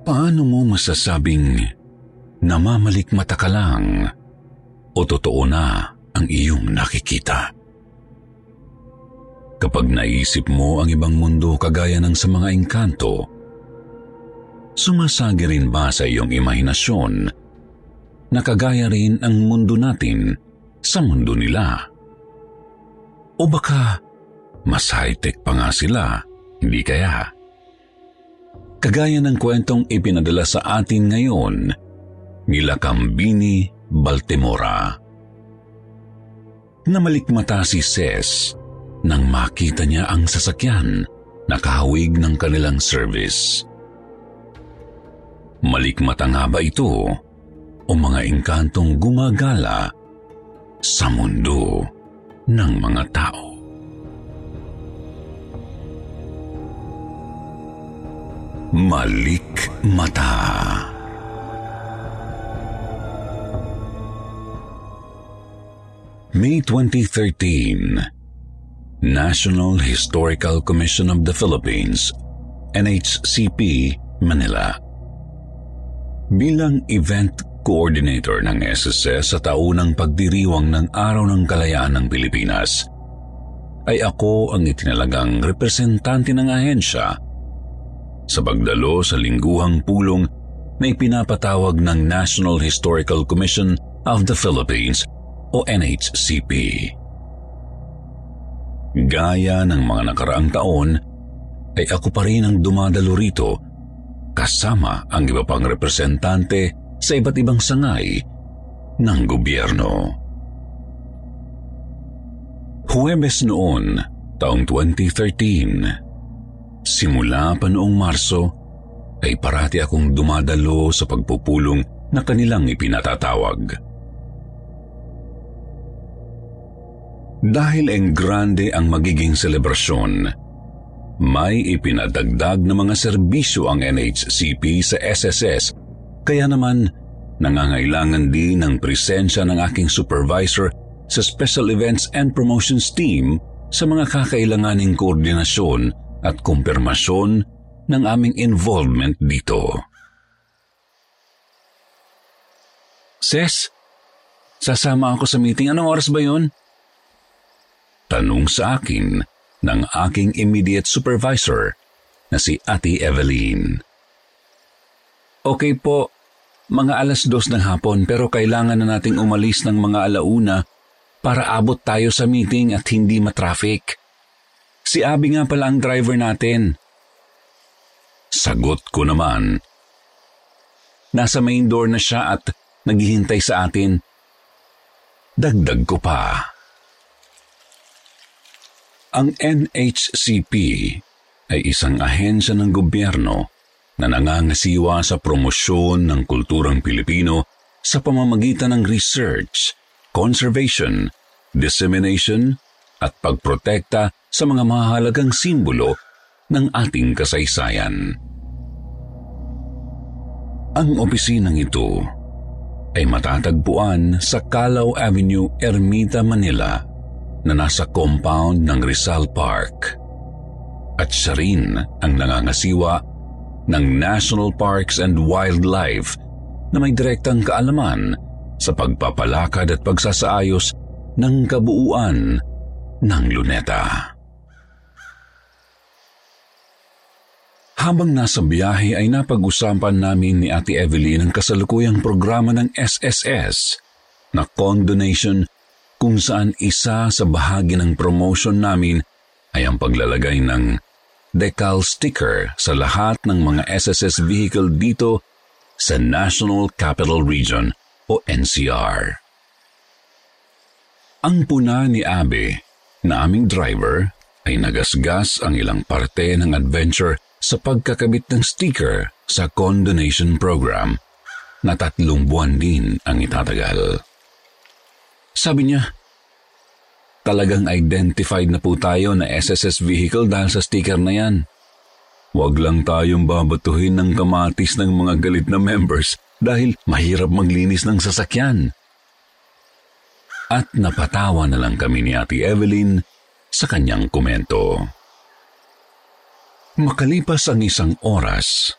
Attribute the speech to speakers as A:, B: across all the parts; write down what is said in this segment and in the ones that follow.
A: Paano mo masasabing namamalikmata ka lang o totoo na ang iyong nakikita? Kapag naisip mo ang ibang mundo kagaya ng sa mga engkanto, sumasagi rin ba sa iyong imahinasyon na kagaya rin ang mundo natin sa mundo nila? O baka mas high-tech pa nga sila, hindi kaya? Kagaya ng kwentong ipinadala sa atin ngayon nila Kambini Baltimora. Namalikmata si Ses nang makita niya ang sasakyan na kahawig ng kanilang service. Malikmata nga ba ito o mga engkantong gumagala sa mundo ng mga tao? Malik Mata. May 2013 National Historical Commission of the Philippines NHCP Manila. Bilang event coordinator ng SSS sa taunang pagdiriwang ng Araw ng Kalayaan ng Pilipinas ay ako ang itinalagang representante ng ahensya sa pagdalo sa lingguhang pulong na ipinapatawag ng National Historical Commission of the Philippines o NHCP. Gaya ng mga nakaraang taon, ay ako pa rin ang dumadalo rito kasama ang iba pang representante sa iba't ibang sangay ng gobyerno. Huwebes noon, taong 2013, Simula pa noong Marso, ay parati akong dumadalo sa pagpupulong na kanilang ipinatatawag. Dahil ang grande ang magiging selebrasyon, may ipinadagdag na mga serbisyo ang NHCP sa SSS kaya naman nangangailangan din ng presensya ng aking supervisor sa Special Events and Promotions Team sa mga kakailanganing koordinasyon at kumpirmasyon ng aming involvement dito. Ses, sasama ako sa meeting. Anong oras ba yon? Tanong sa akin ng aking immediate supervisor na si Ate Evelyn. Okay po, mga alas dos ng hapon pero kailangan na nating umalis ng mga alauna para abot tayo sa meeting at hindi matraffic. Si Abby nga pala ang driver natin. Sagot ko naman. Nasa main door na siya at naghihintay sa atin. Dagdag ko pa. Ang NHCP ay isang ahensya ng gobyerno na nangangasiwa sa promosyon ng kulturang Pilipino sa pamamagitan ng research, conservation, dissemination, at pagprotekta sa mga mahalagang simbolo ng ating kasaysayan. Ang opisinang ito ay matatagpuan sa Calao Avenue, Ermita, Manila na nasa compound ng Rizal Park. At siya rin ang nangangasiwa ng National Parks and Wildlife na may direktang kaalaman sa pagpapalakad at pagsasaayos ng kabuuan ng luneta. Habang nasa biyahe ay napag-usapan namin ni Ate Evelyn ang kasalukuyang programa ng SSS na condonation kung saan isa sa bahagi ng promotion namin ay ang paglalagay ng decal sticker sa lahat ng mga SSS vehicle dito sa National Capital Region o NCR. Ang puna ni Abe na aming driver ay nagasgas ang ilang parte ng adventure sa pagkakabit ng sticker sa condonation program na tatlong buwan din ang itatagal. Sabi niya, talagang identified na po tayo na SSS vehicle dahil sa sticker na yan. Huwag lang tayong babatuhin ng kamatis ng mga galit na members dahil mahirap maglinis ng sasakyan. At napatawa na lang kami ni Ate Evelyn sa kanyang komento. Makalipas ang isang oras,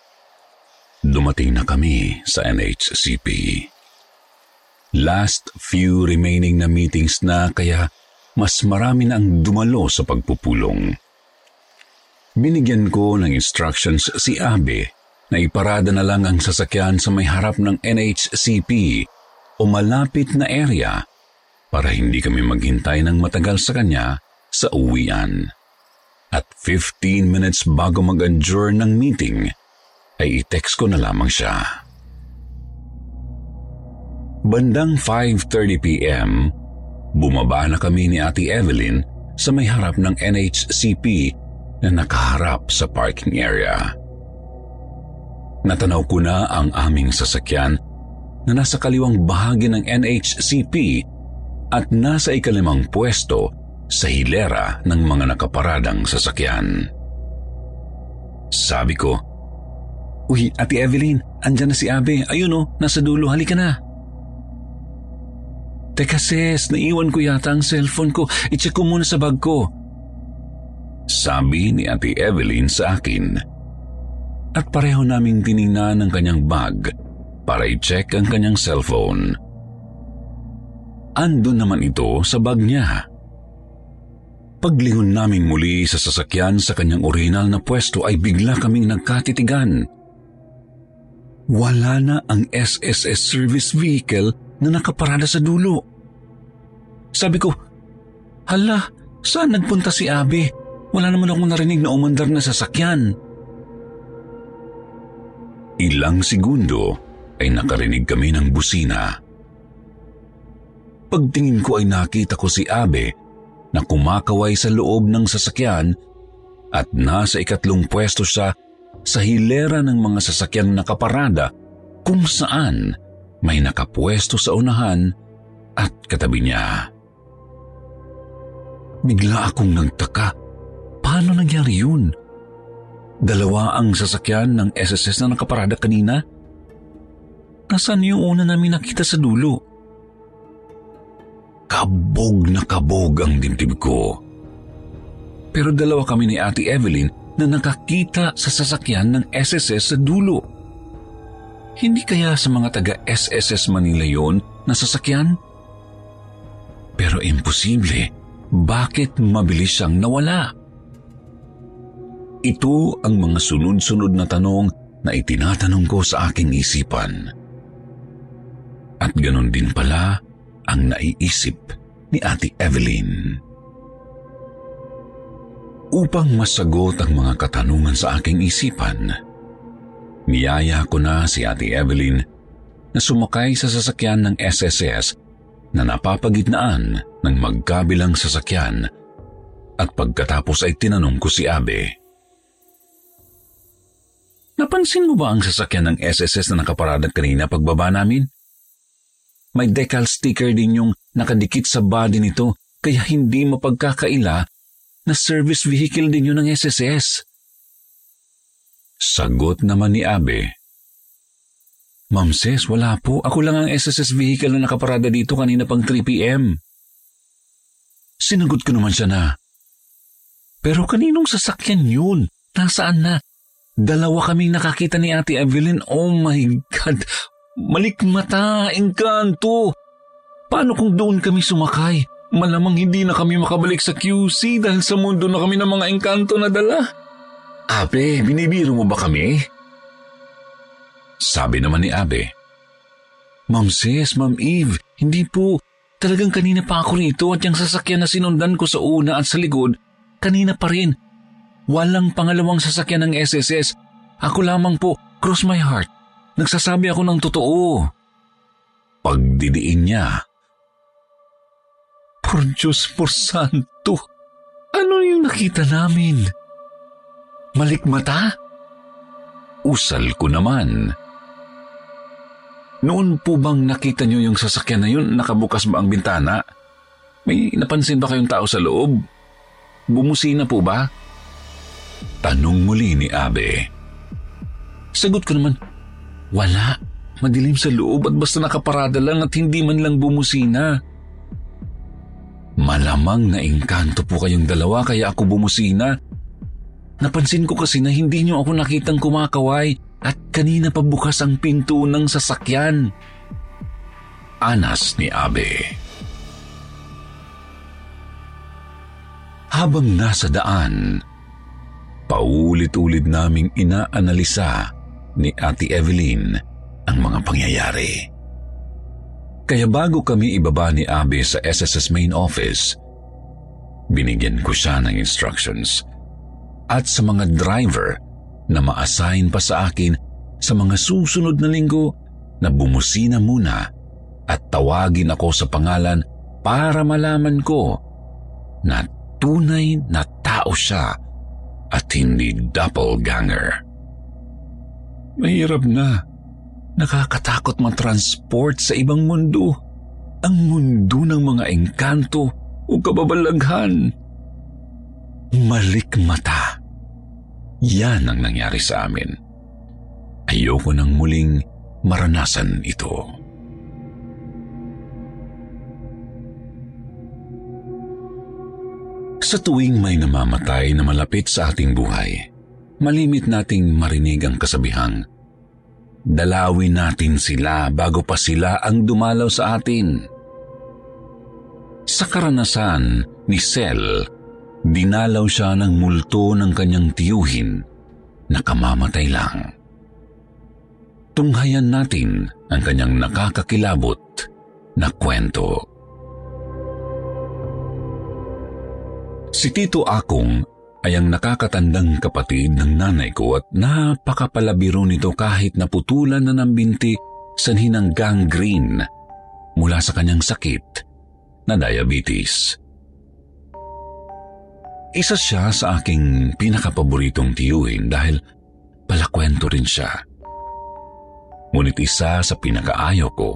A: dumating na kami sa NHCP. Last few remaining na meetings na kaya mas marami na ang dumalo sa pagpupulong. Binigyan ko ng instructions si Abe na iparada na lang ang sasakyan sa may harap ng NHCP o malapit na area para hindi kami maghintay ng matagal sa kanya sa uwian. At 15 minutes bago mag-adjourn ng meeting, ay i-text ko na lamang siya. Bandang 5.30pm, bumaba na kami ni Ate Evelyn sa may harap ng NHCP na nakaharap sa parking area. Natanaw ko na ang aming sasakyan na nasa kaliwang bahagi ng NHCP at nasa ikalimang pwesto sa hilera ng mga nakaparadang sasakyan. Sabi ko, Uy, Ate Evelyn, andyan na si Abe. Ayun oh, nasa dulo, halika na. Teka sis, naiwan ko yata ang cellphone ko. I-check ko muna sa bag ko. Sabi ni Ate Evelyn sa akin. At pareho naming tiningnan ang kanyang bag para i-check ang kanyang cellphone. Andun naman ito sa bag niya. Paglingon namin muli sa sasakyan sa kanyang original na pwesto ay bigla kaming nagkatitigan. Wala na ang SSS service vehicle na nakaparada sa dulo. Sabi ko, Hala, saan nagpunta si Abe? Wala naman akong narinig na umandar na sasakyan. Ilang segundo ay nakarinig kami ng busina. Pagtingin ko ay nakita ko si Abe na kumakaway sa loob ng sasakyan at nasa ikatlong pwesto siya sa hilera ng mga sasakyang nakaparada kung saan may nakapwesto sa unahan at katabi niya. Bigla akong nagtaka Paano nangyari yun? Dalawa ang sasakyan ng SSS na nakaparada kanina? Nasaan yung una namin nakita sa dulo? Kabog na kabog ang dibdib ko. Pero dalawa kami ni Ate Evelyn na nakakita sa sasakyan ng SSS sa dulo. Hindi kaya sa mga taga SSS Manila yon na sasakyan? Pero imposible. Bakit mabilis siyang nawala? Ito ang mga sunod-sunod na tanong na itinatanong ko sa aking isipan. At ganon din pala ang naiisip ni Ate Evelyn. Upang masagot ang mga katanungan sa aking isipan, niyaya ko na si Ate Evelyn na sumakay sa sasakyan ng SSS na napapagitnaan ng magkabilang sasakyan at pagkatapos ay tinanong ko si Abe. Napansin mo ba ang sasakyan ng SSS na nakaparada kanina pagbaba namin? May decal sticker din yung nakadikit sa body nito kaya hindi mapagkakaila na service vehicle din yun ng SSS. Sagot naman ni Abe. Ma'am sis, wala po. Ako lang ang SSS vehicle na nakaparada dito kanina pang 3pm. Sinagot ko naman siya na. Pero kaninong sasakyan yun? Nasaan na? Dalawa kaming nakakita ni Ate Evelyn. Oh my God! Malikmata! Engkanto! Paano kung doon kami sumakay? Malamang hindi na kami makabalik sa QC dahil sa mundo na kami ng mga engkanto na dala. Abe, binibiro mo ba kami? Sabi naman ni Abe. Ma'am Sis, Ma'am Eve, hindi po. Talagang kanina pa ako rito at yung sasakyan na sinundan ko sa una at sa likod, kanina pa rin. Walang pangalawang sasakyan ng SSS. Ako lamang po, cross my heart. Nagsasabi ako ng totoo. Pagdidiin niya. Por Diyos por santo, ano yung nakita namin? Malikmata? Usal ko naman. Noon po bang nakita niyo yung sasakyan na yun? Nakabukas ba ang bintana? May napansin ba kayong tao sa loob? Bumusina po ba? Tanong muli ni Abe. Sagot ko naman, wala. Madilim sa loob at basta nakaparada lang at hindi man lang bumusina. Malamang na engkanto po kayong dalawa kaya ako bumusina. Napansin ko kasi na hindi niyo ako nakitang kumakaway at kanina pa bukas ang pinto ng sasakyan. Anas ni Abe. Habang nasa daan, paulit-ulit naming inaanalisa ni Ate Evelyn ang mga pangyayari. Kaya bago kami ibaba ni Abe sa SSS main office, binigyan ko siya ng instructions at sa mga driver na ma-assign pa sa akin sa mga susunod na linggo na bumusina muna at tawagin ako sa pangalan para malaman ko na tunay na tao siya at hindi doppelganger. Mahirap na. Nakakatakot matransport sa ibang mundo. Ang mundo ng mga engkanto o kababalaghan. Malikmata. Yan ang nangyari sa amin. Ayoko nang muling maranasan ito. Sa tuwing may namamatay na malapit sa ating buhay, malimit nating marinig ang kasabihang, dalawin natin sila bago pa sila ang dumalaw sa atin. Sa karanasan ni Sel, dinalaw siya ng multo ng kanyang tiyuhin na kamamatay lang. Tunghayan natin ang kanyang nakakakilabot na kwento. Si Tito Akong ay ang nakakatandang kapatid ng nanay ko at napakapalabiro nito kahit naputulan na ng binti sa hinang gangrene mula sa kanyang sakit na diabetes. Isa siya sa aking pinakapaboritong tiyuhin dahil palakwento rin siya. Ngunit isa sa pinakaayaw ko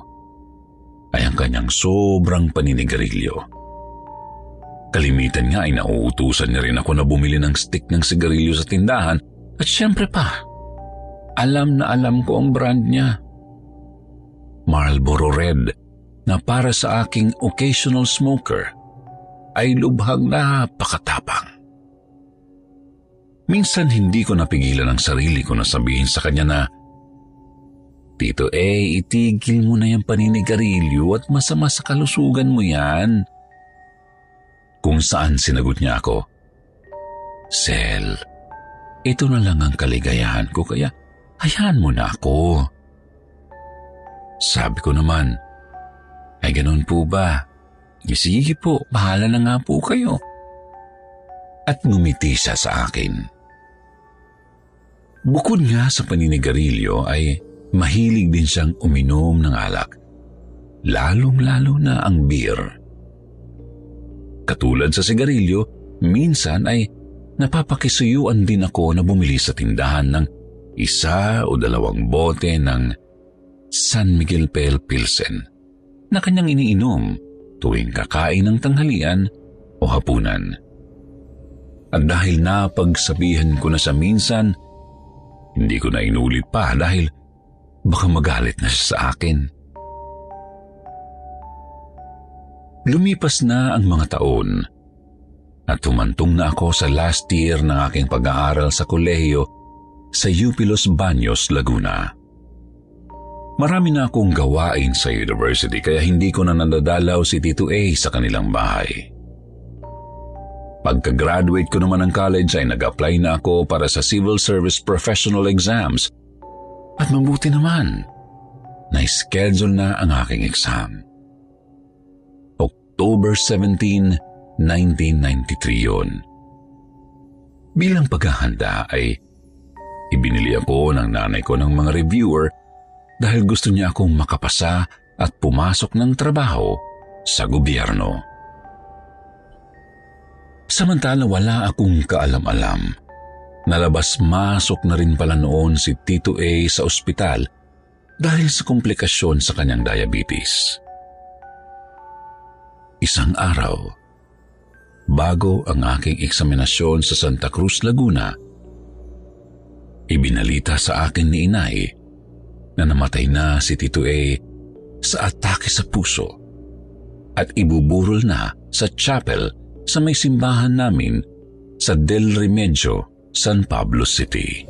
A: ay ang kanyang sobrang paninigarilyo. Kalimitan nga ay nauutusan niya rin ako na bumili ng stick ng sigarilyo sa tindahan at syempre pa, alam na alam ko ang brand niya. Marlboro Red na para sa aking occasional smoker – ay lubhag na pakatapang. Minsan hindi ko napigilan ang sarili ko na sabihin sa kanya na, Tito eh, itigil mo na yung paninigarilyo at masama sa kalusugan mo yan. Kung saan sinagot niya ako, Sel, ito na lang ang kaligayahan ko kaya hayaan mo na ako. Sabi ko naman, ay ganun po ba? Sige po, bahala na nga po kayo. At ngumiti siya sa akin. Bukod nga sa paninigarilyo ay mahilig din siyang uminom ng alak. Lalong-lalo na ang beer. Katulad sa sigarilyo, minsan ay napapakisuyuan din ako na bumili sa tindahan ng isa o dalawang bote ng San Miguel Pale Pilsen na kanyang iniinom tuwing kakain ng tanghalian o hapunan. At dahil napagsabihan ko na sa minsan, hindi ko na inulit pa dahil baka magalit na siya sa akin. Lumipas na ang mga taon at tumantong na ako sa last year ng aking pag-aaral sa kolehiyo sa UP Los Baños, Laguna. Marami na akong gawain sa university kaya hindi ko na nadadalaw si Tito A sa kanilang bahay. Pagka-graduate ko naman ng college ay nag-apply na ako para sa civil service professional exams at mabuti naman, na-schedule na ang aking exam. October 17, 1993 yun. Bilang paghahanda ay ibinili ako ng nanay ko ng mga reviewer dahil gusto niya akong makapasa at pumasok ng trabaho sa gobyerno. Samantala wala akong kaalam-alam. Nalabas-masok na rin pala noon si Tito A sa ospital dahil sa komplikasyon sa kanyang diabetes. Isang araw, bago ang aking eksaminasyon sa Santa Cruz, Laguna, ibinalita sa akin ni inay na namatay na si Tito A sa atake sa puso at ibuburol na sa chapel sa may simbahan namin sa Del Remedio, San Pablo City.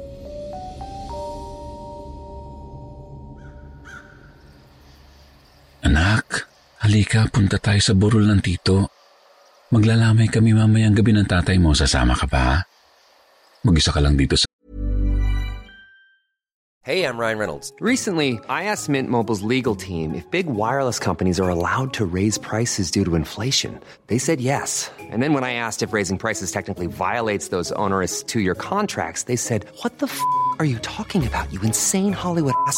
A: Anak, halika, punta tayo sa burol ng tito. Maglalamay kami mamayang gabi ng tatay mo. Sasama ka pa? Mag-isa ka lang dito sa...
B: Hey, I'm Ryan Reynolds. Recently, I asked Mint Mobile's legal team if big wireless companies are allowed to raise prices due to inflation. They said yes. And then when I asked if raising prices technically violates those onerous two year contracts, they said, What the f are you talking about, you insane Hollywood ass?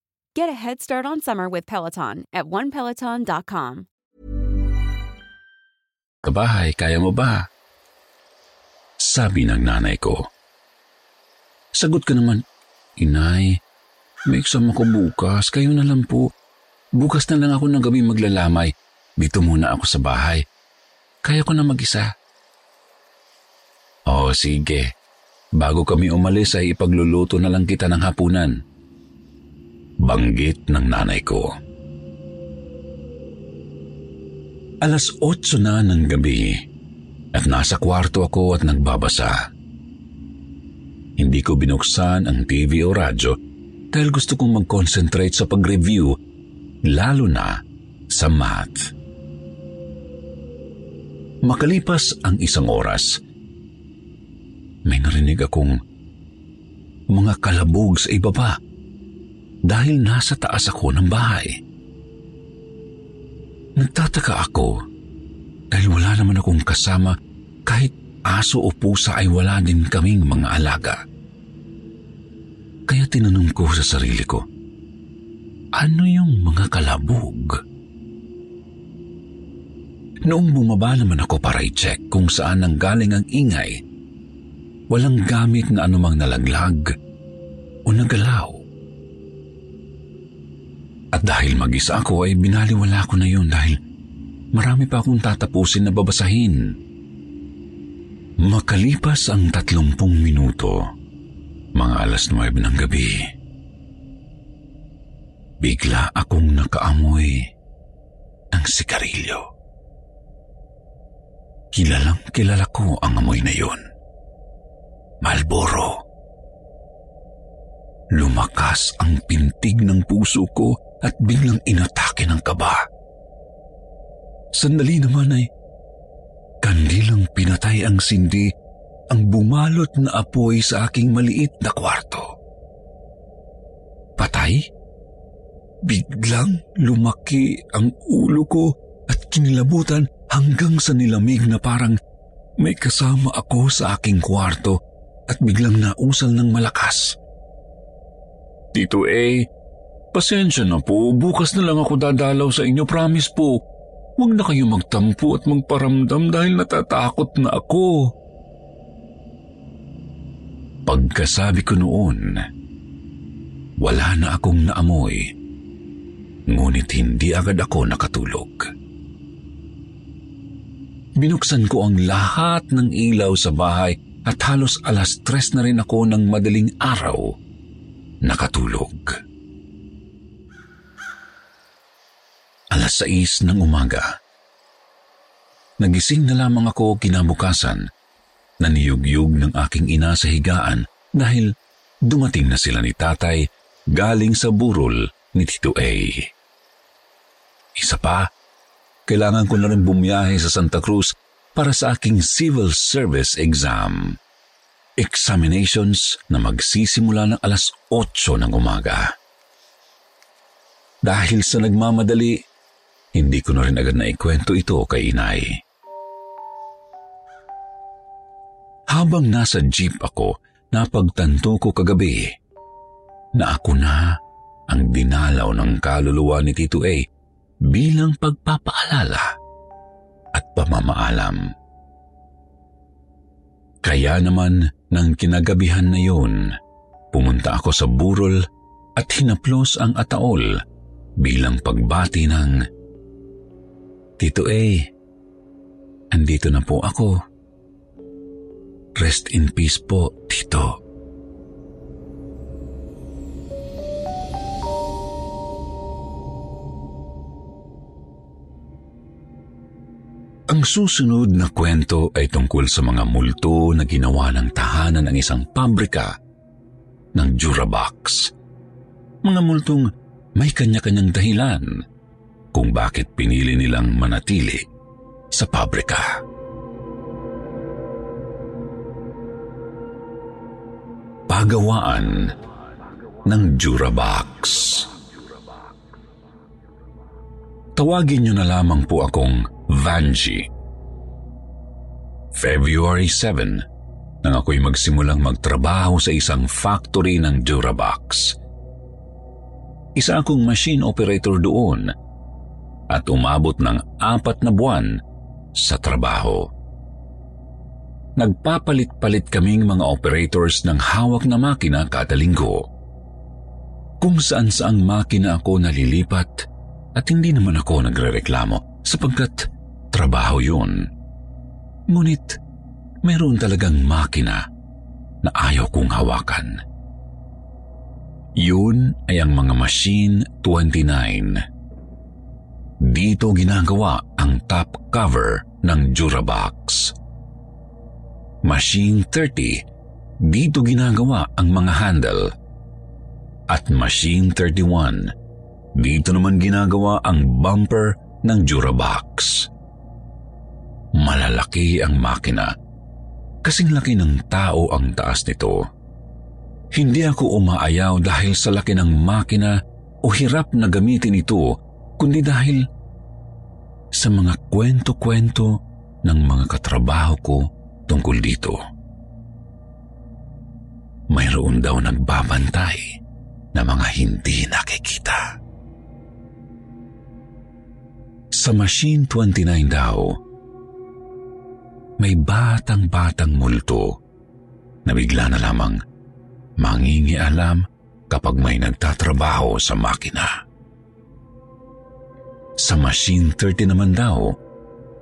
C: Get a head start on summer with Peloton at onepeloton.com.
A: Kabahay, kaya mo ba? Sabi ng nanay ko. Sagot ka naman, Inay, may exam ako bukas, kayo na lang po. Bukas na lang ako ng gabi maglalamay. Dito muna ako sa bahay. Kaya ko na mag-isa. Oh, sige. Bago kami umalis ay ipagluluto na lang kita ng hapunan. Banggit ng nanay ko. Alas otso na ng gabi at nasa kwarto ako at nagbabasa. Hindi ko binuksan ang TV o radyo dahil gusto kong mag-concentrate sa pag-review, lalo na sa math. Makalipas ang isang oras, may narinig akong mga kalabog sa ibaba dahil nasa taas ako ng bahay. Nagtataka ako dahil wala naman akong kasama kahit aso o pusa ay wala din kaming mga alaga. Kaya tinanong ko sa sarili ko, ano yung mga kalabog? Noong bumaba naman ako para i-check kung saan nang galing ang ingay, walang gamit na anumang nalaglag o nagalaw. At dahil mag-isa ako ay binaliwala ko na yun dahil marami pa akong tatapusin na babasahin. Makalipas ang tatlumpung minuto, mga alas 9 ng gabi, bigla akong nakaamoy ng sigarilyo. Kilalang kilala ko ang amoy na yun. Malboro. Lumakas ang pintig ng puso ko at biglang inatake ng kaba. Sandali naman ay kandilang pinatay ang sindi ang bumalot na apoy sa aking maliit na kwarto. Patay? Biglang lumaki ang ulo ko at kinilabutan hanggang sa nilamig na parang may kasama ako sa aking kwarto at biglang nausal ng malakas. Tito A, pasensya na po. Bukas na lang ako dadalaw sa inyo. Promise po. Huwag na kayo magtampo at magparamdam dahil natatakot na ako. Pagkasabi ko noon, wala na akong naamoy. Ngunit hindi agad ako nakatulog. Binuksan ko ang lahat ng ilaw sa bahay at halos alas tres na rin ako ng madaling araw nakatulog. Alas sais ng umaga. Nagising na lamang ako kinabukasan na niyugyug ng aking ina sa higaan dahil dumating na sila ni tatay galing sa burol ni Tito A. Isa pa, kailangan ko na rin bumiyahe sa Santa Cruz para sa aking civil service exam. Examinations na magsisimula ng alas 8 ng umaga. Dahil sa nagmamadali, hindi ko na rin agad na ikwento ito kay inay. Habang nasa jeep ako, napagtanto ko kagabi na ako na ang dinalaw ng kaluluwa ni Tito A bilang pagpapaalala at pamamaalam. Kaya naman nang kinagabihan na yun, pumunta ako sa burol at hinaplos ang ataol bilang pagbati ng Tito A, andito na po ako. Rest in peace po, Tito. Ang susunod na kwento ay tungkol sa mga multo na ginawa ng tahanan ng isang pabrika ng Durabox. Mga multong may kanya-kanyang dahilan kung bakit pinili nilang manatili sa pabrika. Pagawaan ng Durabox Tawagin niyo na lamang po akong Vanji. February 7, nang ako'y magsimulang magtrabaho sa isang factory ng Durabox. Isa akong machine operator doon at umabot ng apat na buwan sa trabaho. Nagpapalit-palit kaming mga operators ng hawak na makina kada linggo. Kung saan saang makina ako nalilipat at hindi naman ako nagre-reklamo sapagkat trabaho yun. Ngunit mayroon talagang makina na ayaw kong hawakan. Yun ay ang mga Machine 29. Dito ginagawa ang top cover ng Durabox. Machine 30, dito ginagawa ang mga handle. At Machine 31, dito naman ginagawa ang bumper ng Durabox. Malalaki ang makina. Kasing laki ng tao ang taas nito. Hindi ako umaayaw dahil sa laki ng makina o hirap na gamitin ito, kundi dahil sa mga kwento-kwento ng mga katrabaho ko tungkol dito. Mayroon daw nagbabantay na mga hindi nakikita. Sa Machine 29 daw, may batang-batang multo na bigla na lamang mangingialam kapag may nagtatrabaho sa makina. Sa Machine 30 naman daw,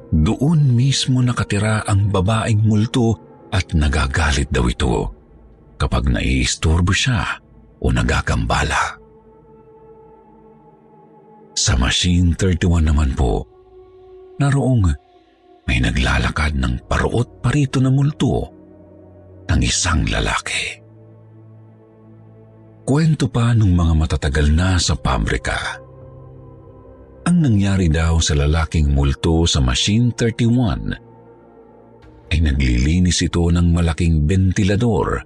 A: doon mismo nakatira ang babaeng multo at nagagalit daw ito kapag naiistorbo siya o nagagambala. Sa Machine 31 naman po, naroong may naglalakad ng paruot parito na multo ng isang lalaki. Kwento pa nung mga matatagal na sa pabrika. Ang nangyari daw sa lalaking multo sa Machine 31 ay naglilinis ito ng malaking ventilador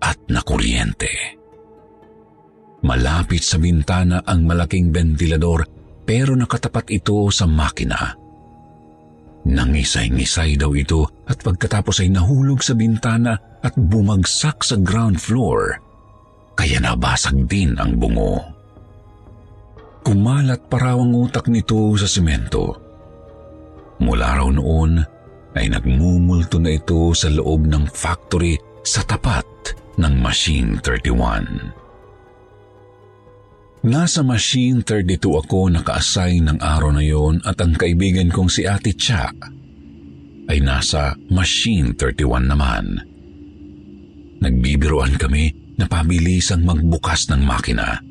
A: at nakuryente. Malapit sa bintana ang malaking ventilador pero nakatapat ito sa makina. Nangisay-ngisay daw ito at pagkatapos ay nahulog sa bintana at bumagsak sa ground floor. Kaya nabasag din ang bungo. Kumalat pa ang utak nito sa simento. Mula raw noon ay nagmumulto na ito sa loob ng factory sa tapat ng Machine 31. Nasa Machine 32 ako naka-assign ng araw na yon at ang kaibigan kong si Ate Cha ay nasa Machine 31 naman. Nagbibiruan kami na pabilisang magbukas ng makina.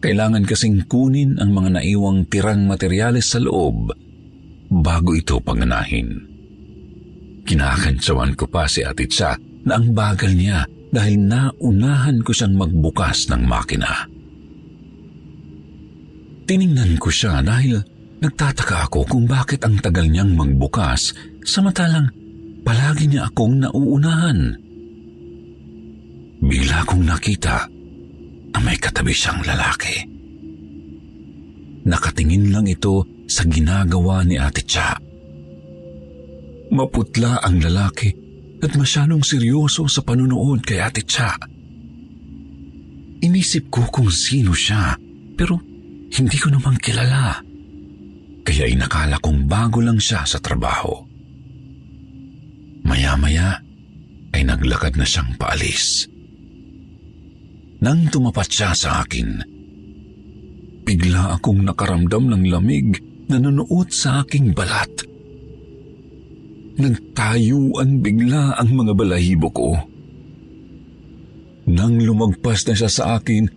A: Kailangan kasing kunin ang mga naiwang tirang materyales sa loob bago ito panganahin. Kinakantsawan ko pa si Ate Cha na ang bagal niya dahil naunahan ko siyang magbukas ng makina. Tiningnan ko siya dahil Nagtataka ako kung bakit ang tagal niyang magbukas samantalang palagi niya akong nauunahan. Bigla kong nakita na may katabi siyang lalaki. Nakatingin lang ito sa ginagawa ni Ate Cha. Maputla ang lalaki at masyadong seryoso sa panunood kay Ate Cha. Inisip ko kung sino siya pero hindi ko naman kilala. Kaya inakala kong bago lang siya sa trabaho. Maya-maya ay naglakad na siyang paalis. Nang tumapat siya sa akin, bigla akong nakaramdam ng lamig na nanuot sa aking balat. Nagtayuan bigla ang mga balahibo ko. Nang lumagpas na siya sa akin,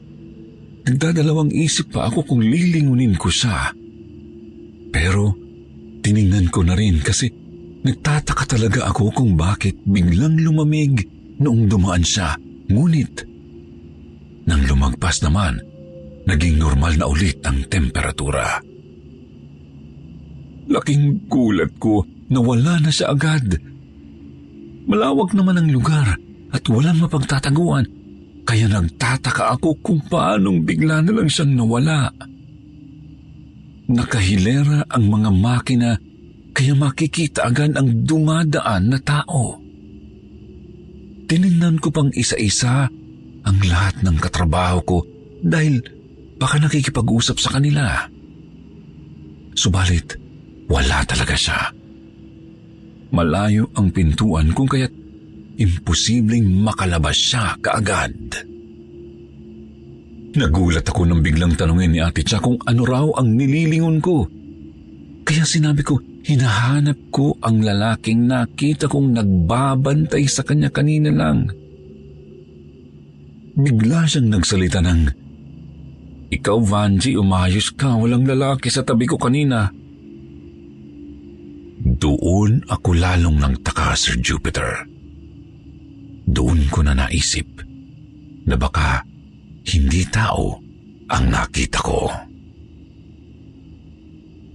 A: nagdadalawang isip pa ako kung lilingunin ko siya. Pero tiningnan ko na rin kasi nagtataka talaga ako kung bakit biglang lumamig noong dumaan siya. Ngunit, nang lumagpas naman, naging normal na ulit ang temperatura. Laking gulat ko na wala na siya agad. Malawak naman ang lugar at walang mapagtataguan kaya nagtataka ako kung paanong bigla na lang siyang nawala. Nakahilera ang mga makina kaya makikita agad ang dumadaan na tao. Tinignan ko pang isa-isa ang lahat ng katrabaho ko dahil baka nakikipag-usap sa kanila. Subalit, wala talaga siya. Malayo ang pintuan kung kaya't imposibleng makalabas siya kaagad. Nagulat ako nang biglang tanungin ni Ate Cha kung ano raw ang nililingon ko. Kaya sinabi ko, hinahanap ko ang lalaking nakita kong nagbabantay sa kanya kanina lang. Bigla siyang nagsalita ng, Ikaw, Vanji, umayos ka. Walang lalaki sa tabi ko kanina. Doon ako lalong nang taka, Sir Jupiter. Doon ko na naisip na baka hindi tao ang nakita ko.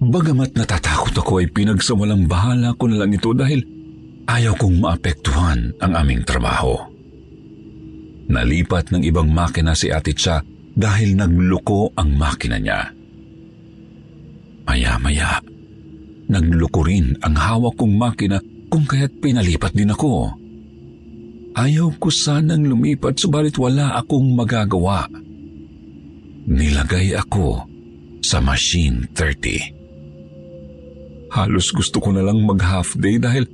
A: Bagamat natatakot ako ay pinagsawalang bahala ko na lang ito dahil ayaw kong maapektuhan ang aming trabaho. Nalipat ng ibang makina si Ate Cha dahil nagluko ang makina niya. Maya-maya, nagluko rin ang hawak kong makina kung kaya't pinalipat din ako. Ayaw ko sanang lumipat subalit wala akong magagawa. Nilagay ako sa machine 30. Halos gusto ko na lang mag half day dahil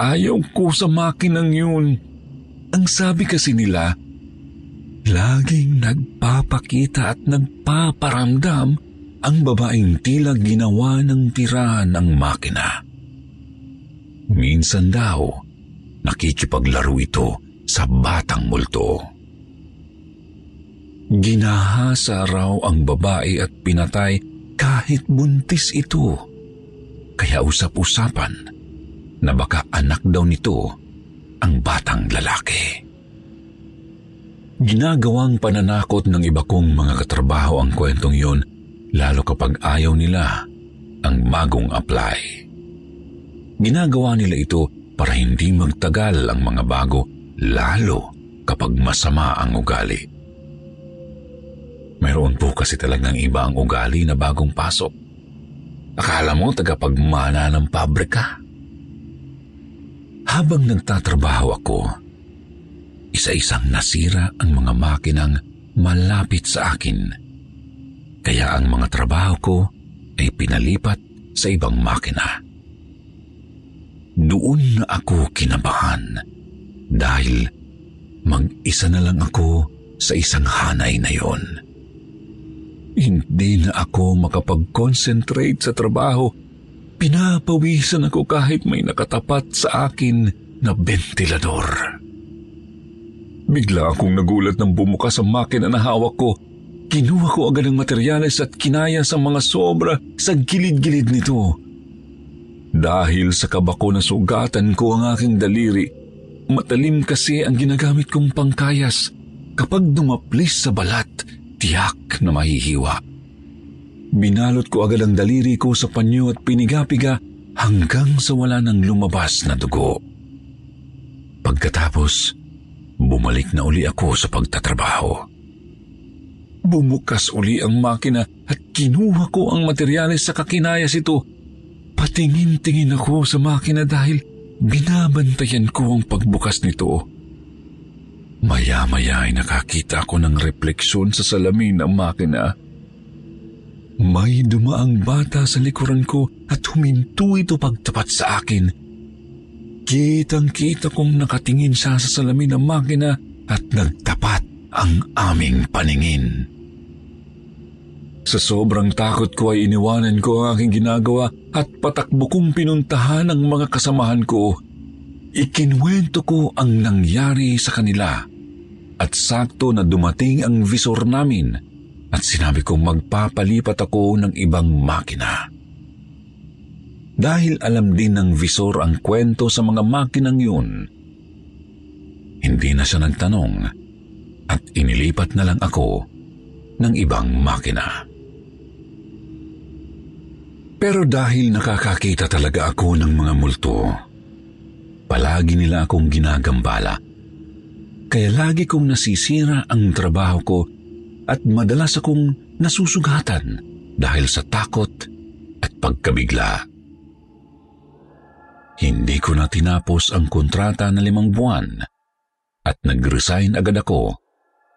A: ayaw ko sa makinang yun. Ang sabi kasi nila, laging nagpapakita at nagpaparamdam ang babaeng tila ginawa ng tira ng makina. Minsan daw, nakikipaglaro ito sa batang multo. Ginahasa raw ang babae at pinatay kahit buntis ito. Kaya usap-usapan na baka anak daw nito ang batang lalaki. Ginagawang pananakot ng iba kong mga katrabaho ang kwentong yun lalo kapag ayaw nila ang bagong apply. Ginagawa nila ito para hindi magtagal ang mga bago lalo kapag masama ang ugali. Mayroon po kasi talagang iba ang ugali na bagong pasok. Akala mo tagapagmana ng pabrika. Habang nagtatrabaho ako, isa-isang nasira ang mga makinang malapit sa akin. Kaya ang mga trabaho ko ay pinalipat sa ibang makina. Doon na ako kinabahan dahil mag-isa na lang ako sa isang hanay na yon. Hindi na ako makapag-concentrate sa trabaho. Pinapawisan ako kahit may nakatapat sa akin na ventilador. Bigla akong nagulat nang bumukas ang makina na hawak ko. Kinuha ko agad ang materyales at kinaya sa mga sobra sa gilid-gilid nito. Dahil sa kabako na sugatan ko ang aking daliri, matalim kasi ang ginagamit kong pangkayas. Kapag dumaplis sa balat, tiyak na mahihiwa. Binalot ko agad ang daliri ko sa panyo at piniga-piga hanggang sa wala nang lumabas na dugo. Pagkatapos, bumalik na uli ako sa pagtatrabaho. Bumukas uli ang makina at kinuha ko ang materyales sa kakinayas ito. Patingin-tingin ako sa makina dahil binabantayan ko ang pagbukas nito. Maya-maya ay nakakita ako ng refleksyon sa salamin ng makina. May dumaang bata sa likuran ko at huminto ito pagtapat sa akin. Kitang-kita kong nakatingin siya sa salamin ng makina at nagtapat ang aming paningin. Sa sobrang takot ko ay iniwanan ko ang aking ginagawa at patakbo kong pinuntahan ang mga kasamahan ko. Ikinwento ko ang nangyari sa kanila at sakto na dumating ang visor namin at sinabi kong magpapalipat ako ng ibang makina. Dahil alam din ng visor ang kwento sa mga makinang yun, hindi na siya nagtanong at inilipat na lang ako ng ibang makina. Pero dahil nakakakita talaga ako ng mga multo, palagi nila akong ginagambala. Kaya lagi kong nasisira ang trabaho ko at madalas akong nasusugatan dahil sa takot at pagkabigla. Hindi ko na tinapos ang kontrata na limang buwan at nag-resign agad ako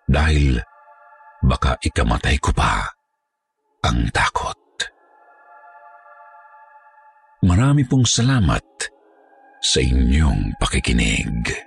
A: dahil baka ikamatay ko pa ang takot. Marami pong salamat sa inyong pakikinig.